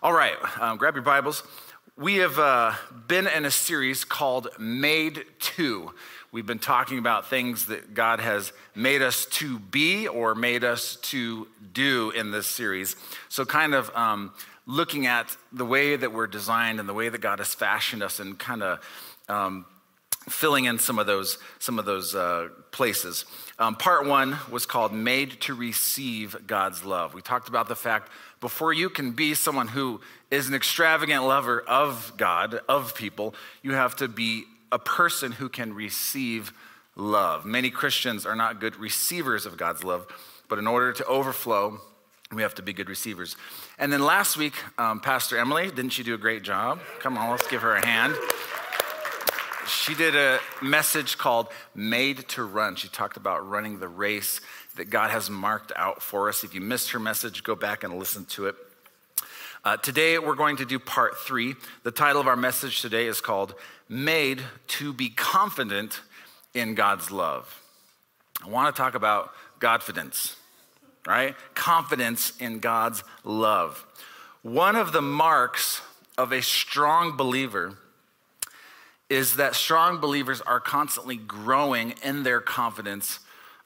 All right, um, grab your Bibles. We have uh, been in a series called Made To. We've been talking about things that God has made us to be or made us to do in this series. So, kind of um, looking at the way that we're designed and the way that God has fashioned us and kind of um, filling in some of those, some of those uh, places. Um, part one was called Made to Receive God's Love. We talked about the fact before you can be someone who is an extravagant lover of God, of people, you have to be a person who can receive love. Many Christians are not good receivers of God's love, but in order to overflow, we have to be good receivers. And then last week, um, Pastor Emily, didn't she do a great job? Come on, let's give her a hand. She did a message called Made to Run. She talked about running the race that God has marked out for us. If you missed her message, go back and listen to it. Uh, today, we're going to do part three. The title of our message today is called Made to Be Confident in God's Love. I want to talk about Godfidence, right? Confidence in God's love. One of the marks of a strong believer is that strong believers are constantly growing in their confidence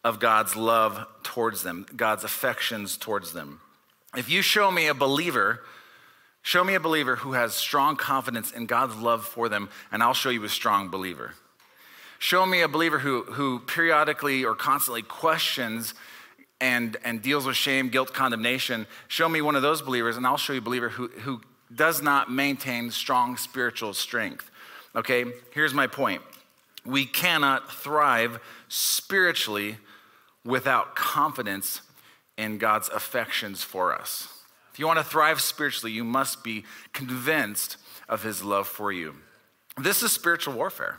of God's love towards them, God's affections towards them. If you show me a believer Show me a believer who has strong confidence in God's love for them, and I'll show you a strong believer. Show me a believer who, who periodically or constantly questions and, and deals with shame, guilt, condemnation. Show me one of those believers, and I'll show you a believer who, who does not maintain strong spiritual strength. Okay, here's my point we cannot thrive spiritually without confidence in God's affections for us. If you want to thrive spiritually, you must be convinced of his love for you. This is spiritual warfare.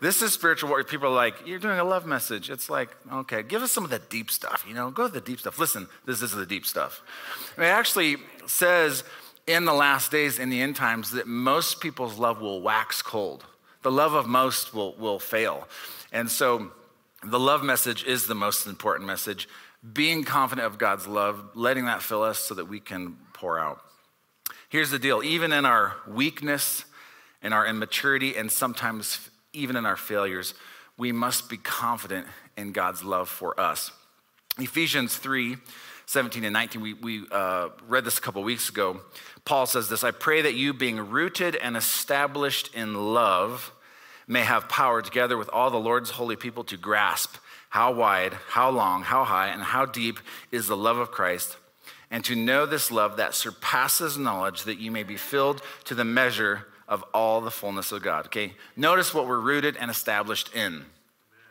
This is spiritual warfare. People are like, You're doing a love message. It's like, okay, give us some of the deep stuff, you know, go to the deep stuff. Listen, this is the deep stuff. it actually says in the last days, in the end times, that most people's love will wax cold. The love of most will, will fail. And so the love message is the most important message being confident of God's love, letting that fill us so that we can pour out. Here's the deal even in our weakness, in our immaturity, and sometimes even in our failures, we must be confident in God's love for us. Ephesians 3 17 and 19, we, we uh, read this a couple weeks ago. Paul says this I pray that you, being rooted and established in love, may have power together with all the Lord's holy people to grasp how wide, how long, how high, and how deep is the love of Christ, and to know this love that surpasses knowledge, that you may be filled to the measure of all the fullness of God. Okay, notice what we're rooted and established in.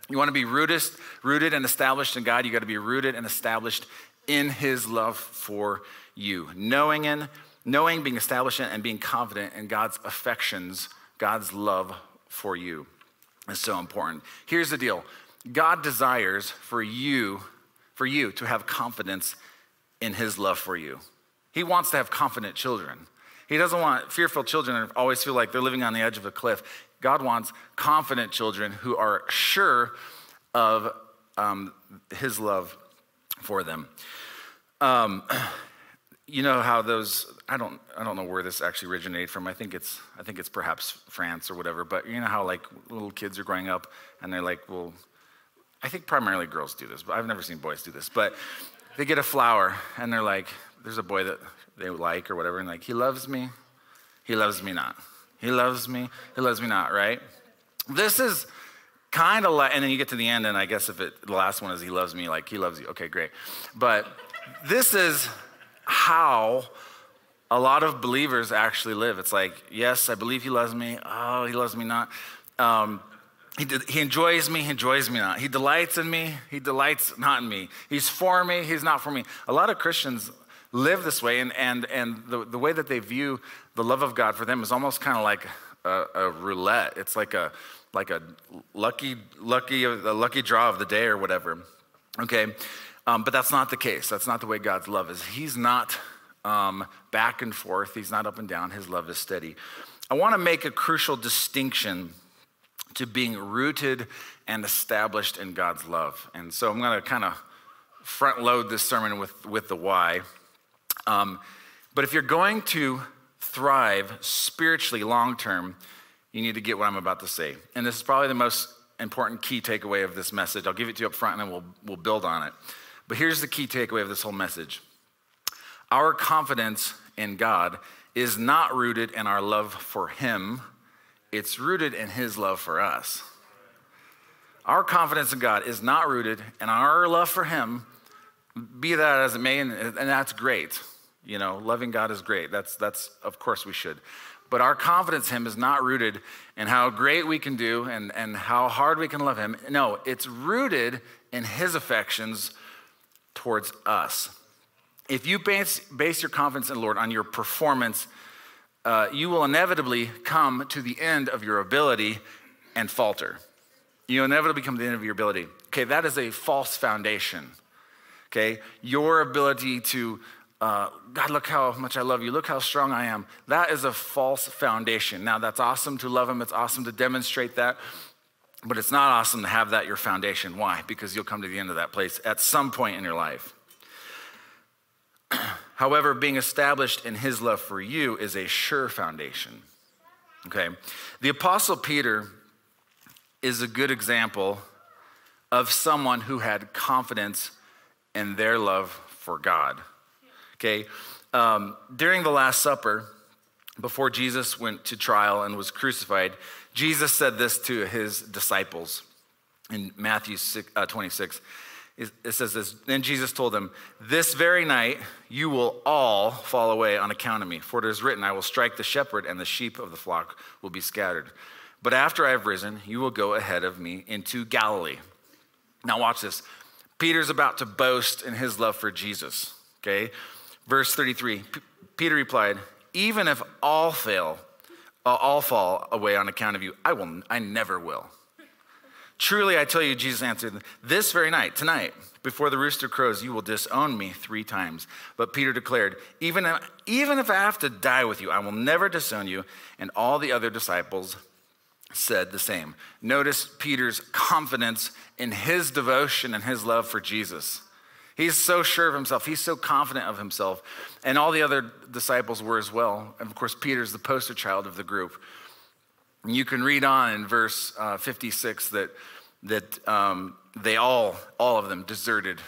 You want to be rooted, rooted and established in God, you got to be rooted and established in His love for you. Knowing in, knowing, being established in, and being confident in God's affections, God's love for you is so important. Here's the deal God desires for you, for you to have confidence in his love for you. He wants to have confident children. He doesn't want fearful children to always feel like they're living on the edge of a cliff. God wants confident children who are sure of um, his love for them. Um, you know how those I don't I don't know where this actually originated from. I think it's I think it's perhaps France or whatever. But you know how like little kids are growing up and they're like, well, I think primarily girls do this, but I've never seen boys do this. But they get a flower and they're like, there's a boy that they like or whatever, and like, he loves me, he loves me not. He loves me, he loves me not, right? This is kind of like, and then you get to the end, and I guess if it, the last one is he loves me, like, he loves you, okay, great. But this is how a lot of believers actually live. It's like, yes, I believe he loves me, oh, he loves me not. Um, he, he enjoys me, he enjoys me not. He delights in me, he delights not in me. He's for me, he's not for me. A lot of Christians live this way, and, and, and the, the way that they view the love of God for them is almost kind of like a, a, roulette. It's like a, like a lucky, lucky, a lucky draw of the day or whatever. Okay? Um, but that's not the case. That's not the way God's love is. He's not um, back and forth, He's not up and down. His love is steady. I want to make a crucial distinction to being rooted and established in God's love. And so I'm going to kind of front load this sermon with, with the why. Um, But if you're going to thrive spiritually long term, you need to get what I'm about to say. And this is probably the most important key takeaway of this message. I'll give it to you up front and then we'll, we'll build on it. But here's the key takeaway of this whole message our confidence in God is not rooted in our love for Him, it's rooted in His love for us. Our confidence in God is not rooted in our love for Him, be that as it may, and, and that's great. You know, loving God is great. That's, that's, of course, we should. But our confidence in Him is not rooted in how great we can do and, and how hard we can love Him. No, it's rooted in His affections towards us. If you base, base your confidence in the Lord on your performance, uh, you will inevitably come to the end of your ability and falter. You inevitably come to the end of your ability. Okay, that is a false foundation. Okay, your ability to, uh, God, look how much I love you, look how strong I am. That is a false foundation. Now, that's awesome to love Him, it's awesome to demonstrate that, but it's not awesome to have that your foundation. Why? Because you'll come to the end of that place at some point in your life. However, being established in his love for you is a sure foundation. Okay? The Apostle Peter is a good example of someone who had confidence in their love for God. Okay? Um, during the Last Supper, before Jesus went to trial and was crucified, Jesus said this to his disciples in Matthew 6, uh, 26 it says this Then Jesus told them, This very night you will all fall away on account of me. For it is written, I will strike the shepherd, and the sheep of the flock will be scattered. But after I have risen, you will go ahead of me into Galilee. Now, watch this. Peter's about to boast in his love for Jesus. Okay? Verse 33 P- Peter replied, Even if all fail, uh, all fall away on account of you, I will, I never will. Truly, I tell you, Jesus answered, this very night, tonight, before the rooster crows, you will disown me three times. But Peter declared, even, even if I have to die with you, I will never disown you. And all the other disciples said the same. Notice Peter's confidence in his devotion and his love for Jesus. He's so sure of himself. He's so confident of himself. And all the other disciples were as well. And of course, Peter's the poster child of the group. And you can read on in verse uh, 56 that, that um, they all, all of them deserted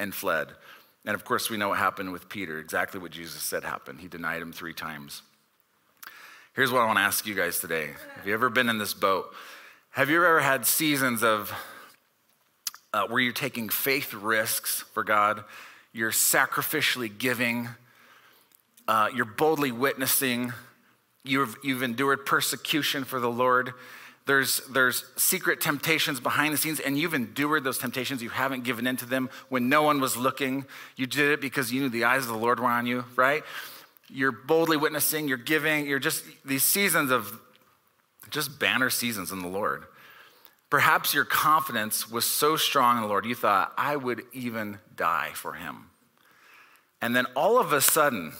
and fled. And of course, we know what happened with Peter, exactly what Jesus said happened. He denied him three times. Here's what I want to ask you guys today Have you ever been in this boat? Have you ever had seasons of uh, where you're taking faith risks for God? You're sacrificially giving, uh, you're boldly witnessing, You've, you've endured persecution for the Lord. There's, there's secret temptations behind the scenes, and you've endured those temptations. You haven't given in to them when no one was looking. You did it because you knew the eyes of the Lord were on you, right? You're boldly witnessing, you're giving, you're just these seasons of just banner seasons in the Lord. Perhaps your confidence was so strong in the Lord, you thought, I would even die for him. And then all of a sudden,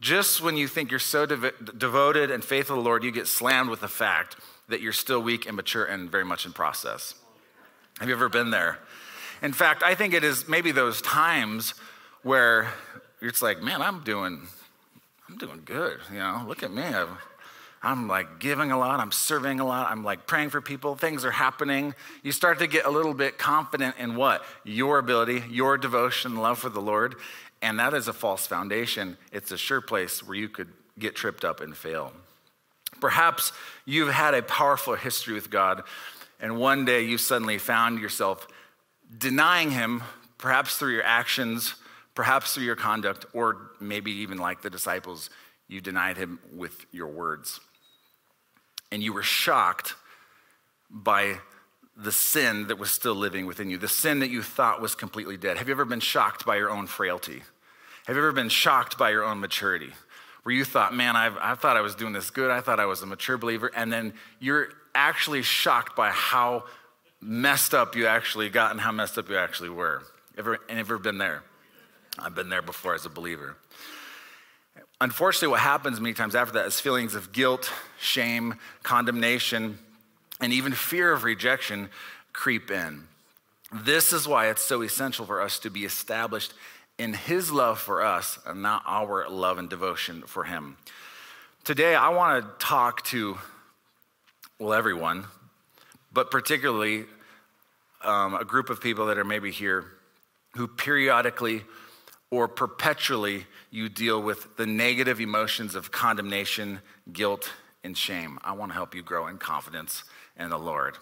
just when you think you're so devoted and faithful to the Lord, you get slammed with the fact that you're still weak and mature and very much in process. Have you ever been there? In fact, I think it is maybe those times where it's like, man, I'm doing, I'm doing good. You know, look at me. i I'm like giving a lot. I'm serving a lot. I'm like praying for people. Things are happening. You start to get a little bit confident in what? Your ability, your devotion, love for the Lord. And that is a false foundation. It's a sure place where you could get tripped up and fail. Perhaps you've had a powerful history with God, and one day you suddenly found yourself denying Him, perhaps through your actions, perhaps through your conduct, or maybe even like the disciples, you denied Him with your words. And you were shocked by the sin that was still living within you, the sin that you thought was completely dead. Have you ever been shocked by your own frailty? Have you ever been shocked by your own maturity? Where you thought, man, I've, I thought I was doing this good. I thought I was a mature believer. And then you're actually shocked by how messed up you actually got and how messed up you actually were. Ever, ever been there? I've been there before as a believer. Unfortunately, what happens many times after that is feelings of guilt, shame, condemnation, and even fear of rejection creep in. This is why it's so essential for us to be established in his love for us and not our love and devotion for him. Today, I want to talk to, well, everyone, but particularly um, a group of people that are maybe here who periodically or perpetually you deal with the negative emotions of condemnation, guilt, and shame. I want to help you grow in confidence in the Lord.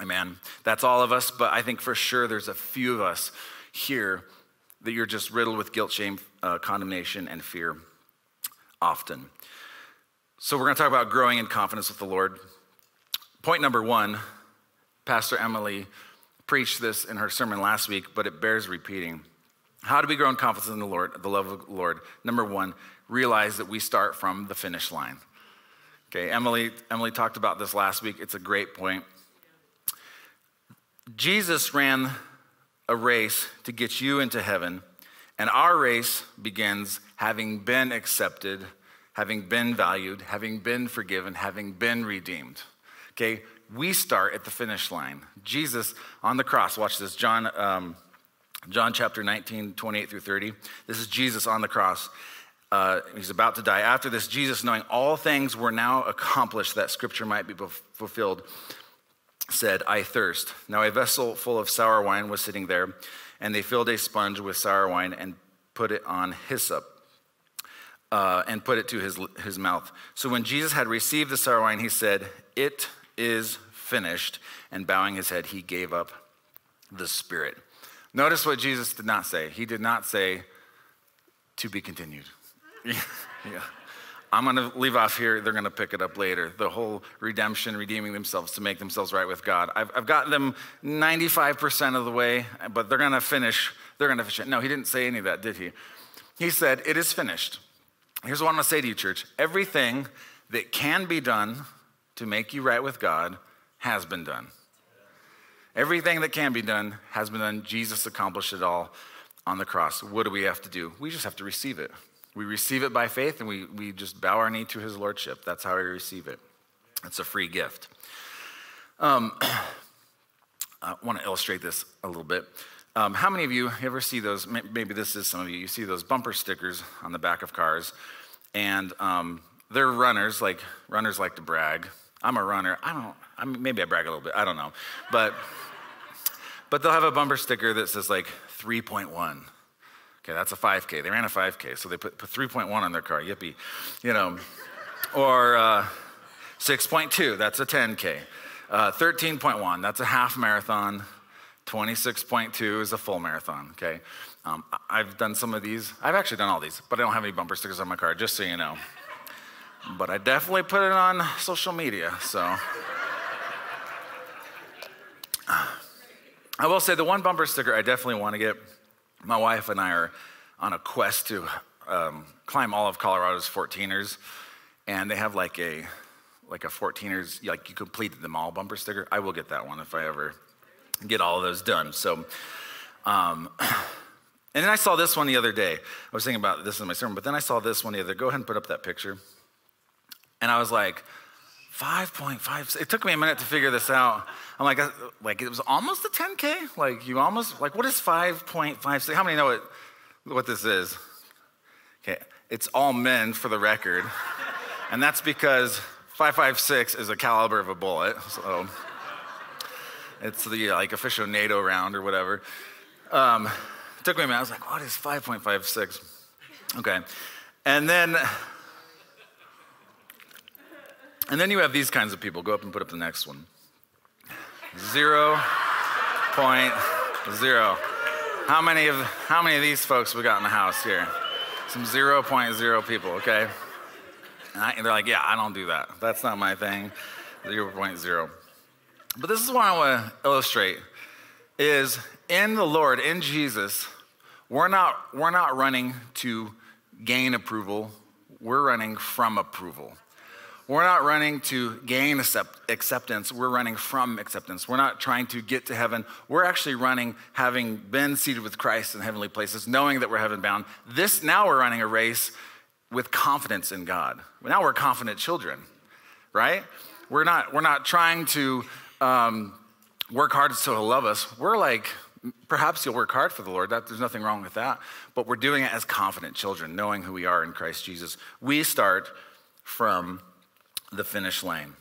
Amen. That's all of us, but I think for sure there's a few of us here that you're just riddled with guilt, shame, uh, condemnation, and fear often. So, we're going to talk about growing in confidence with the Lord. Point number one Pastor Emily preached this in her sermon last week, but it bears repeating. How do we grow in confidence in the Lord, the love of the Lord? Number one, realize that we start from the finish line. Okay, Emily, Emily talked about this last week. It's a great point. Jesus ran a race to get you into heaven, and our race begins having been accepted, having been valued, having been forgiven, having been redeemed. Okay, we start at the finish line. Jesus on the cross, watch this, John, um, John chapter 19, 28 through 30. This is Jesus on the cross. Uh, he's about to die. After this, Jesus, knowing all things were now accomplished, that scripture might be fulfilled, said, I thirst. Now a vessel full of sour wine was sitting there, and they filled a sponge with sour wine and put it on hyssop. Uh, and put it to his, his mouth. So when Jesus had received the sour wine, he said, It is finished. And bowing his head, he gave up the spirit. Notice what Jesus did not say. He did not say, To be continued. yeah. I'm going to leave off here. They're going to pick it up later. The whole redemption, redeeming themselves to make themselves right with God. I've, I've gotten them 95% of the way, but they're going to finish. They're going to finish. it. No, he didn't say any of that, did he? He said, It is finished. Here's what I'm going to say to you, church. Everything that can be done to make you right with God has been done. Everything that can be done has been done. Jesus accomplished it all on the cross. What do we have to do? We just have to receive it. We receive it by faith and we, we just bow our knee to his lordship. That's how we receive it. It's a free gift. Um, I want to illustrate this a little bit. Um, how many of you ever see those? Maybe this is some of you. You see those bumper stickers on the back of cars, and um, they're runners. Like runners like to brag. I'm a runner. I don't. I mean, maybe I brag a little bit. I don't know, but but they'll have a bumper sticker that says like 3.1 Okay, that's a 5K. They ran a 5K, so they put, put 3.1 on their car. Yippee. You know, or uh, 6.2, that's a 10K. Uh, 13.1, that's a half marathon. 26.2 is a full marathon, okay? Um, I've done some of these. I've actually done all these, but I don't have any bumper stickers on my car, just so you know. But I definitely put it on social media, so. I will say the one bumper sticker I definitely want to get my wife and I are on a quest to um, climb all of Colorado's 14ers, and they have like a like a 14ers like you completed them all bumper sticker. I will get that one if I ever get all of those done. So, um, and then I saw this one the other day. I was thinking about this in my sermon, but then I saw this one the other. Go ahead and put up that picture, and I was like. 5.5. It took me a minute to figure this out. I'm like, uh, like it was almost a 10K. Like you almost like what is 5.56? How many know what what this is? Okay, it's all men for the record, and that's because 556 is a caliber of a bullet. So it's the like official NATO round or whatever. Um, it took me a minute. I was like, what is 5.56? Okay, and then and then you have these kinds of people. Go up and put up the next one. Zero point zero. How many of how many of these folks we got in the house here? Some 0.0 people, okay? And, I, and they're like, yeah, I don't do that. That's not my thing. 0.0. But this is what I want to illustrate is in the Lord, in Jesus, we're not, we're not running to gain approval. We're running from approval. We're not running to gain accept- acceptance, we're running from acceptance. We're not trying to get to heaven. We're actually running, having been seated with Christ in heavenly places, knowing that we're heaven bound. This now we're running a race with confidence in God. Now we're confident children, right? We're not, we're not trying to um, work hard so he'll love us. We're like, Perhaps you'll work hard for the Lord. That, there's nothing wrong with that. But we're doing it as confident children, knowing who we are in Christ Jesus. We start from the finish line.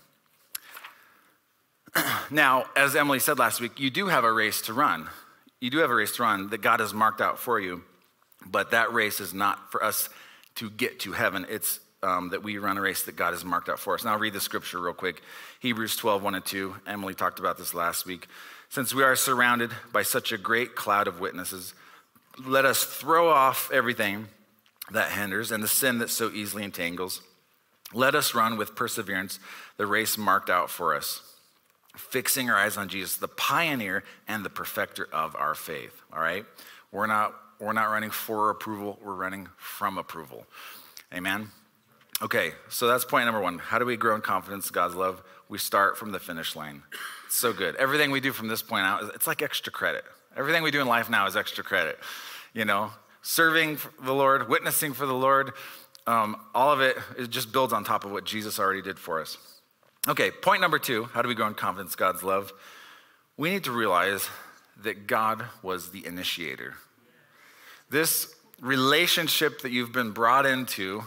now, as Emily said last week, you do have a race to run. You do have a race to run that God has marked out for you, but that race is not for us to get to heaven. It's um, that we run a race that God has marked out for us. Now, I'll read the scripture real quick Hebrews 12, 1 and 2. Emily talked about this last week. Since we are surrounded by such a great cloud of witnesses, let us throw off everything that hinders and the sin that so easily entangles. Let us run with perseverance the race marked out for us, fixing our eyes on Jesus, the pioneer and the perfecter of our faith. All right? We're not, we're not running for approval, we're running from approval. Amen? Okay, so that's point number one. How do we grow in confidence, God's love? We start from the finish line. It's so good. Everything we do from this point out, it's like extra credit. Everything we do in life now is extra credit. You know, serving the Lord, witnessing for the Lord, um, all of it, it just builds on top of what Jesus already did for us. Okay, point number two how do we grow in confidence, God's love? We need to realize that God was the initiator. This relationship that you've been brought into,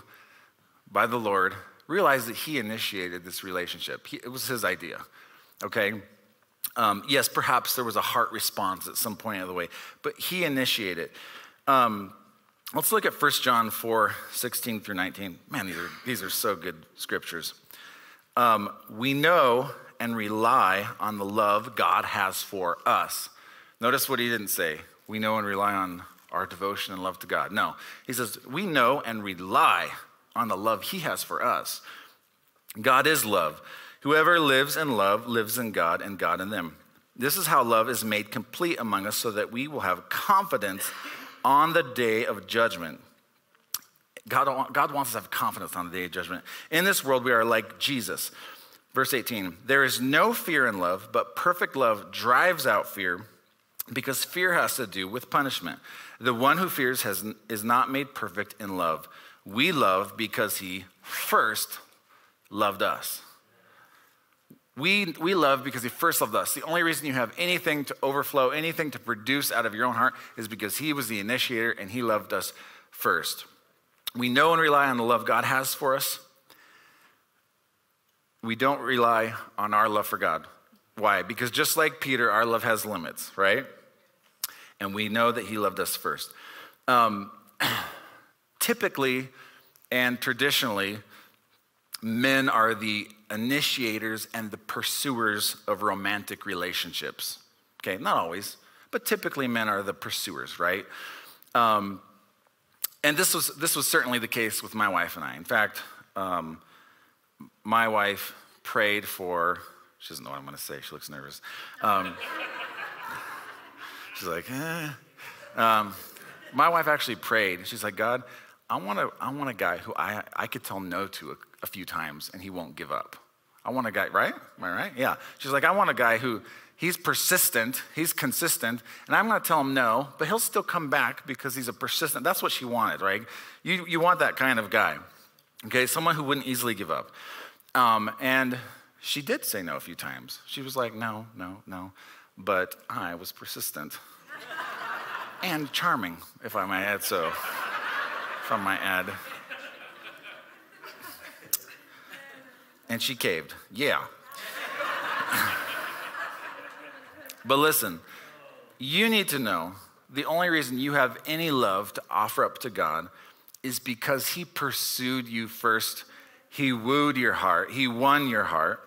by the Lord, realize that He initiated this relationship. He, it was His idea, okay? Um, yes, perhaps there was a heart response at some point of the way, but He initiated. Um, let's look at 1 John 4 16 through 19. Man, these are, these are so good scriptures. Um, we know and rely on the love God has for us. Notice what he didn't say. We know and rely on our devotion and love to God. No, he says, we know and rely on the love he has for us. God is love. Whoever lives in love lives in God and God in them. This is how love is made complete among us so that we will have confidence on the day of judgment. God, God wants us to have confidence on the day of judgment. In this world, we are like Jesus. Verse 18 There is no fear in love, but perfect love drives out fear because fear has to do with punishment. The one who fears has, is not made perfect in love. We love because he first loved us. We, we love because he first loved us. The only reason you have anything to overflow, anything to produce out of your own heart is because he was the initiator and he loved us first. We know and rely on the love God has for us. We don't rely on our love for God. Why? Because just like Peter, our love has limits, right? And we know that he loved us first. Um, typically and traditionally, men are the initiators and the pursuers of romantic relationships. Okay, not always, but typically men are the pursuers, right? Um, and this was, this was certainly the case with my wife and I. In fact, um, my wife prayed for, she doesn't know what I'm gonna say, she looks nervous. Um, she's like, eh. Um, my wife actually prayed. She's like, God, I want, a, I want a guy who I, I could tell no to a, few times and he won't give up. I want a guy, right? Am I right? Yeah. She's like, I want a guy who he's persistent, he's consistent, and I'm going to tell him no, but he'll still come back because he's a persistent. That's what she wanted, right? You, you want that kind of guy, okay? Someone who wouldn't easily give up. Um, and she did say no a few times. She was like, no, no, no. But I was persistent and charming, if I may add so from my ad. And she caved. Yeah. but listen, you need to know the only reason you have any love to offer up to God is because He pursued you first. He wooed your heart, He won your heart.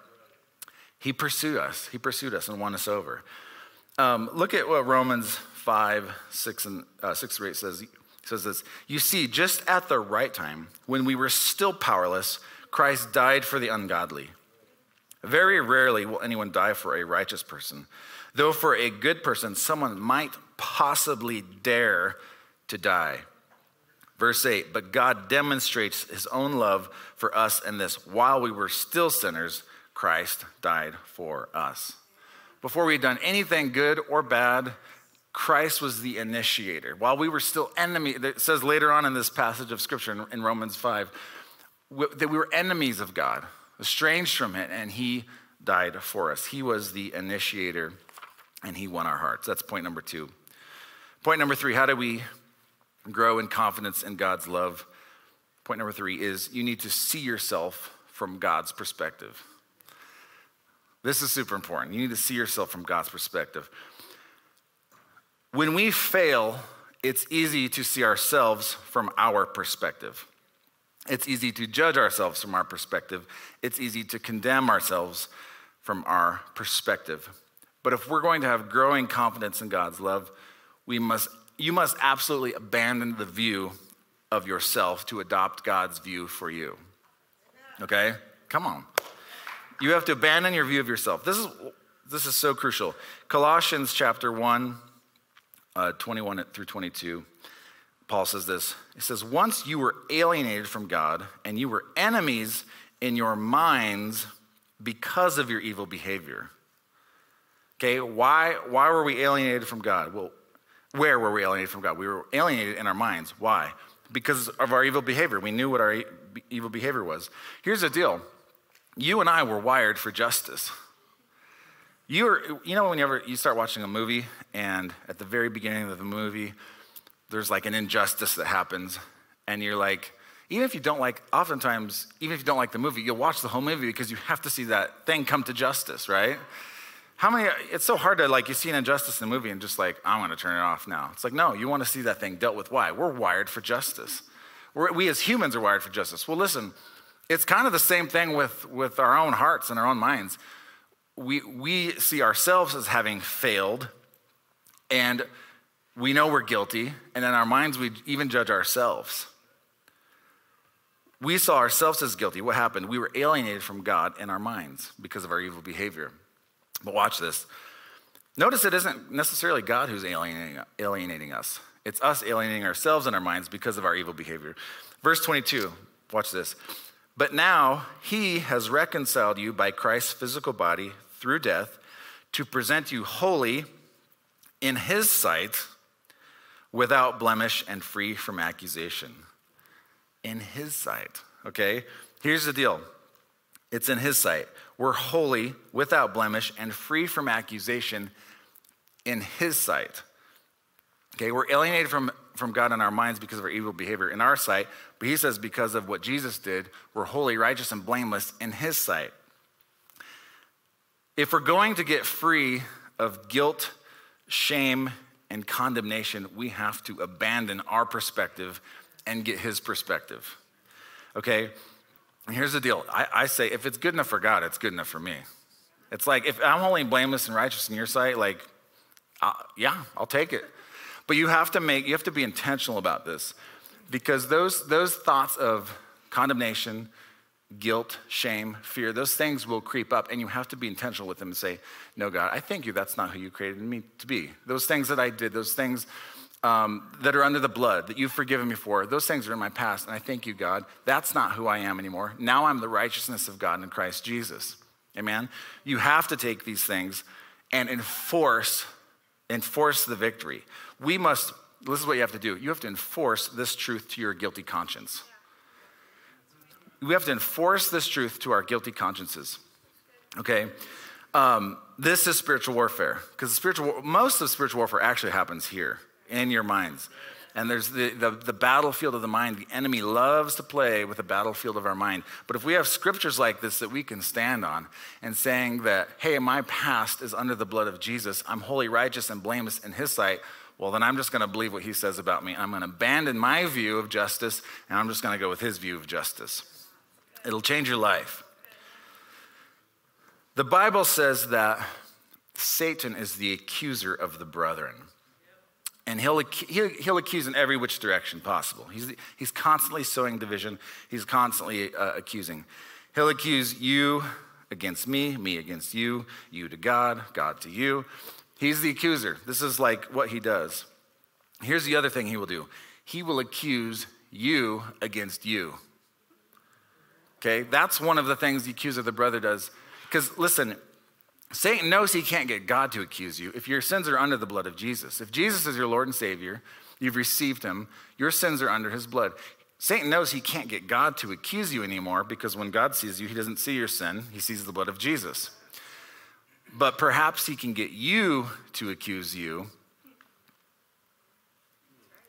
He pursued us. He pursued us and won us over. Um, look at what Romans 5, 6, and uh, 6 through 8 says says this You see, just at the right time, when we were still powerless, Christ died for the ungodly. Very rarely will anyone die for a righteous person, though for a good person, someone might possibly dare to die. Verse 8 But God demonstrates his own love for us in this while we were still sinners, Christ died for us. Before we had done anything good or bad, Christ was the initiator. While we were still enemies, it says later on in this passage of scripture in Romans 5 that we were enemies of God, estranged from it, and He died for us. He was the initiator and He won our hearts. That's point number two. Point number three how do we grow in confidence in God's love? Point number three is you need to see yourself from God's perspective. This is super important. You need to see yourself from God's perspective. When we fail, it's easy to see ourselves from our perspective. It's easy to judge ourselves from our perspective. It's easy to condemn ourselves from our perspective. But if we're going to have growing confidence in God's love, we must, you must absolutely abandon the view of yourself to adopt God's view for you. Okay? Come on. You have to abandon your view of yourself. This is, this is so crucial. Colossians chapter 1, uh, 21 through 22, Paul says this. He says, Once you were alienated from God and you were enemies in your minds because of your evil behavior. Okay, why, why were we alienated from God? Well, where were we alienated from God? We were alienated in our minds. Why? Because of our evil behavior. We knew what our evil behavior was. Here's the deal you and I were wired for justice. You, are, you know, whenever you start watching a movie, and at the very beginning of the movie, there's like an injustice that happens, and you're like, even if you don't like, oftentimes, even if you don't like the movie, you'll watch the whole movie because you have to see that thing come to justice, right? How many, it's so hard to like, you see an injustice in a movie and just like, I want to turn it off now. It's like, no, you want to see that thing dealt with. Why? We're wired for justice. We're, we as humans are wired for justice. Well, listen, it's kind of the same thing with, with our own hearts and our own minds. We, we see ourselves as having failed, and we know we're guilty, and in our minds, we even judge ourselves. We saw ourselves as guilty. What happened? We were alienated from God in our minds because of our evil behavior. But watch this. Notice it isn't necessarily God who's alienating, alienating us, it's us alienating ourselves in our minds because of our evil behavior. Verse 22, watch this. But now he has reconciled you by Christ's physical body through death to present you holy in his sight without blemish and free from accusation in His sight. Okay? Here's the deal it's in His sight. We're holy, without blemish, and free from accusation in His sight. Okay? We're alienated from, from God in our minds because of our evil behavior in our sight, but He says because of what Jesus did, we're holy, righteous, and blameless in His sight. If we're going to get free of guilt, shame, and condemnation, we have to abandon our perspective and get his perspective. Okay? And here's the deal I, I, say, if it's good enough for God, it's good enough for me. It's like, if I'm only blameless and righteous in your sight, like, uh, yeah, I'll take it. But you have to make, you have to be intentional about this because those, those thoughts of condemnation, guilt, shame, fear, those things will creep up, and you have to be intentional with them and say, No, God, I thank you. That's not who you created me to be. Those things that I did, those things um, that are under the blood that you've forgiven me for, those things are in my past, and I thank you, God. That's not who I am anymore. Now I'm the righteousness of God in Christ Jesus. Amen. You have to take these things and enforce enforce the victory. We must this is what you have to do. You have to enforce this truth to your guilty conscience. We have to enforce this truth to our guilty consciences. Okay? Um, this is spiritual warfare because spiritual most of spiritual warfare actually happens here in your minds. And there's the, the, the, battlefield of the mind. The enemy loves to play with the battlefield of our mind. But if we have scriptures like this that we can stand on and saying that, hey, my past is under the blood of Jesus, I'm holy, righteous, and blameless in his sight, well, then I'm just going to believe what he says about me. I'm going to abandon my view of justice and I'm just going to go with his view of justice. It'll change your life. The Bible says that Satan is the accuser of the brethren and he'll, he'll, he'll accuse in every which direction possible. He's, he's constantly sowing division, he's constantly uh, accusing. He'll accuse you against me, me against you, you to God, God to you. He's the accuser. This is like what he does. Here's the other thing he will do he will accuse you against you. Okay, that's one of the things the accuser of the brother does. Because listen, Satan knows he can't get God to accuse you if your sins are under the blood of Jesus. If Jesus is your Lord and Savior, you've received him, your sins are under his blood. Satan knows he can't get God to accuse you anymore because when God sees you, he doesn't see your sin, he sees the blood of Jesus. But perhaps he can get you to accuse you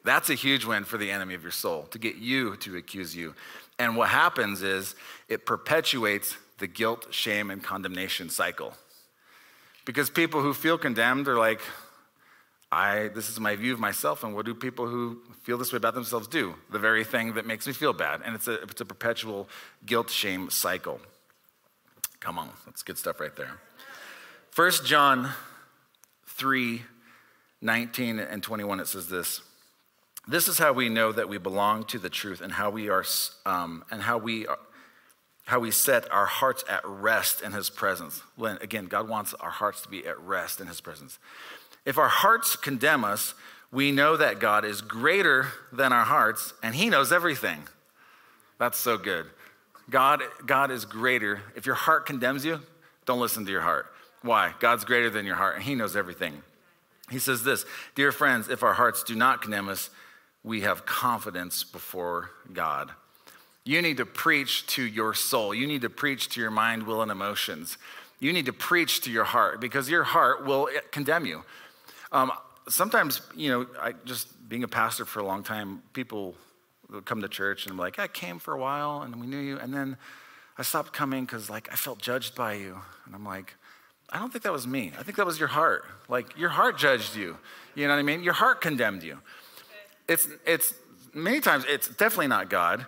That's a huge win for the enemy of your soul, to get you to accuse you. And what happens is it perpetuates the guilt, shame, and condemnation cycle. Because people who feel condemned are like, I, this is my view of myself, and what do people who feel this way about themselves do? The very thing that makes me feel bad. And it's a, it's a perpetual guilt shame cycle. Come on, that's good stuff right there. 1 John 3 19 and 21, it says this. This is how we know that we belong to the truth and how we are, um, and how we are, how we set our hearts at rest in his presence. When, again, God wants our hearts to be at rest in his presence. If our hearts condemn us, we know that God is greater than our hearts and he knows everything. That's so good. God, God is greater. If your heart condemns you, don't listen to your heart. Why? God's greater than your heart and he knows everything. He says this Dear friends, if our hearts do not condemn us, we have confidence before God. You need to preach to your soul. You need to preach to your mind, will, and emotions. You need to preach to your heart because your heart will condemn you. Um, sometimes, you know, I just being a pastor for a long time, people would come to church and I'm like, I came for a while and we knew you, and then I stopped coming because like I felt judged by you, and I'm like, I don't think that was me. I think that was your heart. Like your heart judged you. You know what I mean? Your heart condemned you. It's it's many times it's definitely not God.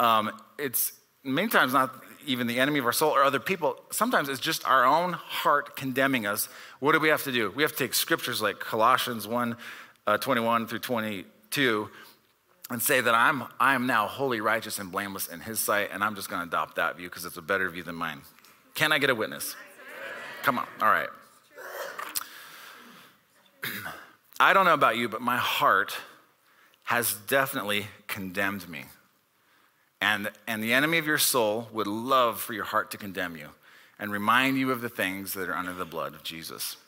Um, it's many times not even the enemy of our soul or other people. Sometimes it's just our own heart condemning us. What do we have to do? We have to take scriptures like Colossians 1 uh, 21 through 22 and say that I'm, I'm now wholly righteous and blameless in his sight, and I'm just going to adopt that view because it's a better view than mine. Can I get a witness? Come on, all right. I don't know about you, but my heart has definitely condemned me. And, and the enemy of your soul would love for your heart to condemn you and remind you of the things that are under the blood of Jesus.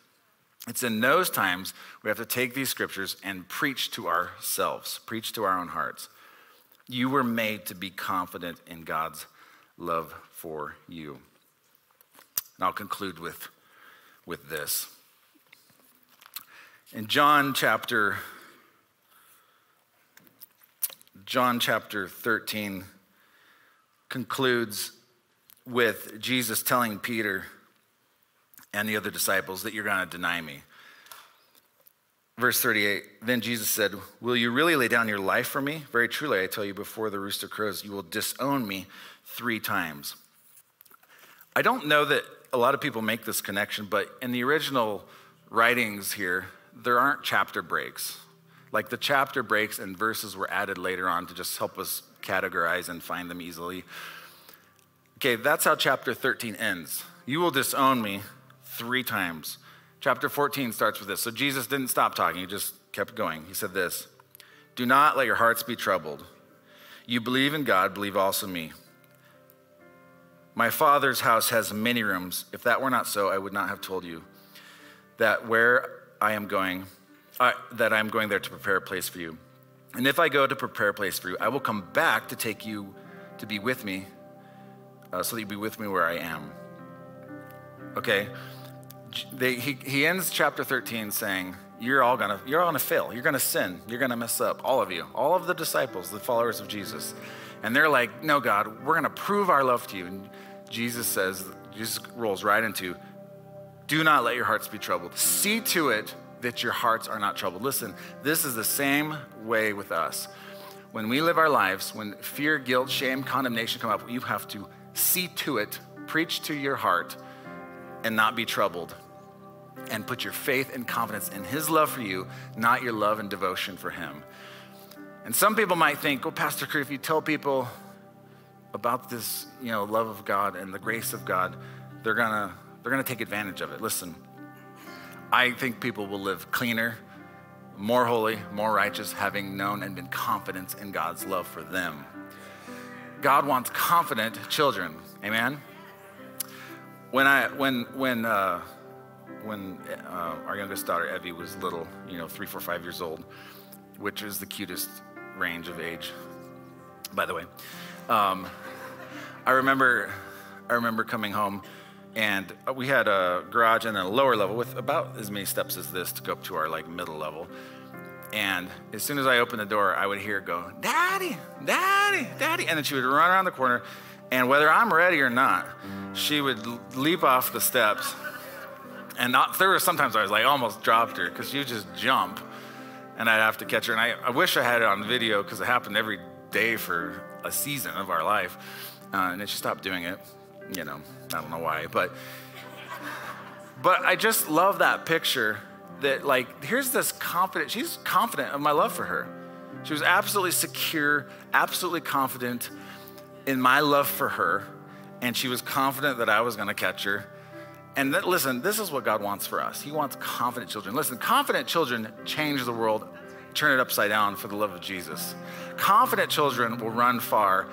It's in those times we have to take these scriptures and preach to ourselves, preach to our own hearts. You were made to be confident in God's love for you. And I'll conclude with, with this. In John chapter John chapter 13, concludes with Jesus telling Peter and the other disciples that you're going to deny me. Verse 38 Then Jesus said, Will you really lay down your life for me? Very truly, I tell you, before the rooster crows, you will disown me three times. I don't know that a lot of people make this connection, but in the original writings here, there aren't chapter breaks. Like the chapter breaks and verses were added later on to just help us categorize and find them easily. Okay, that's how chapter 13 ends. You will disown me three times. Chapter 14 starts with this. So Jesus didn't stop talking, he just kept going. He said this Do not let your hearts be troubled. You believe in God, believe also me. My Father's house has many rooms. If that were not so, I would not have told you that where I am going, that I'm going there to prepare a place for you. And if I go to prepare a place for you, I will come back to take you to be with me, uh, so that you be with me where I am. Okay? They, he, he ends chapter 13 saying, You're all gonna, you're all gonna fail. You're gonna sin. You're gonna mess up. All of you. All of the disciples, the followers of Jesus. And they're like, No, God, we're gonna prove our love to you. And Jesus says, Jesus rolls right into, Do not let your hearts be troubled. See to it that your hearts are not troubled. Listen, this is the same way with us. When we live our lives, when fear, guilt, shame, condemnation come up, you have to see to it, preach to your heart, and not be troubled. And put your faith and confidence in His love for you, not your love and devotion for Him. And some people might think, well, Pastor Crew, if you tell people about this, you know, love of God and the grace of God, they're gonna they're gonna take advantage of it. Listen, I think people will live cleaner, more holy, more righteous, having known and been confident in God's love for them. God wants confident children. Amen. When I when when uh, when uh, our youngest daughter Evie was little, you know, three, four, five years old, which is the cutest range of age, by the way. Um, I remember I remember coming home and we had a garage and then a lower level with about as many steps as this to go up to our like middle level And as soon as I opened the door, I would hear her go, Daddy, Daddy, Daddy. And then she would run around the corner. And whether I'm ready or not, she would leap off the steps. And not, there were sometimes I was like almost dropped her because she would just jump and I'd have to catch her. And I, I wish I had it on video because it happened every day for a season of our life. Uh, and then she stopped doing it. You know, I don't know why. But, but I just love that picture that like here's this confident she's confident of my love for her. She was absolutely secure absolutely confident in my love for her and she was confident that i was going to catch her. And that, listen this is what god wants for us. He wants confident children. Listen confident children change the world turn it upside down for the love of jesus. Confident children will run far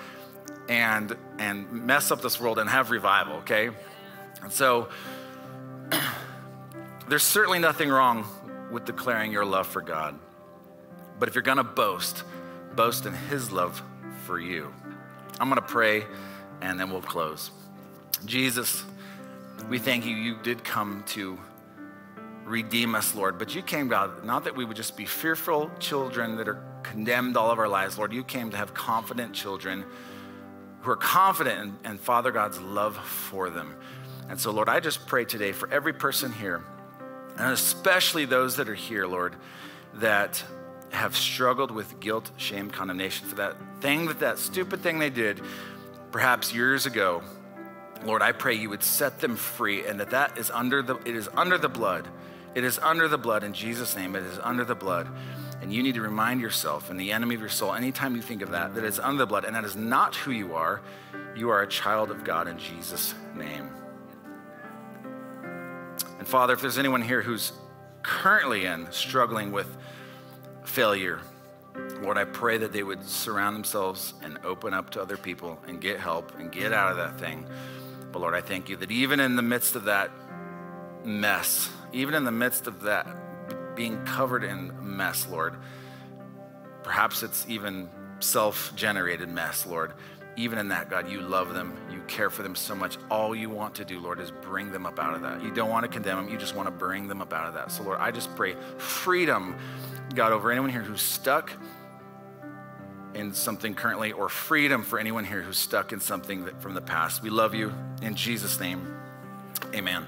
and and mess up this world and have revival okay and so there's certainly nothing wrong with declaring your love for God. But if you're to boast, boast in His love for you. I'm to pray and then we'll close. Jesus, we thank you. You did come to redeem us, Lord, but you came, God, not that we would just be fearful children that are condemned all of our lives, Lord. You came to have confident children who are confident in, in Father God's love for them. And so, Lord, I just pray today for every person here and especially those that are here, Lord, that have struggled with guilt, shame, condemnation for that thing that that stupid thing they did perhaps years ago. Lord, I pray you would set them free and that that is under the it is under the blood. It is under the blood in Jesus name. It is under the blood. And you need to remind yourself and the enemy of your soul anytime you think of that that it's under the blood and that is not who you are. You are a child of God in Jesus name. And Father, if there's anyone here who's currently in struggling with failure, Lord, I pray that they would surround themselves and open up to other people and get help and get out of that thing. But Lord, I thank you that even in the midst of that mess, even in the midst of that being covered in mess, Lord, perhaps it's even self generated mess, Lord even in that, God, you love them. You care for them so much. All you want to do, Lord, is bring them up out of that. You don't want to condemn them. You just want to bring them up out of that. So, Lord, I just pray freedom, God, over anyone here who's stuck in something currently, or freedom for anyone here who's stuck in something from the past. We love you. In Jesus' name, amen.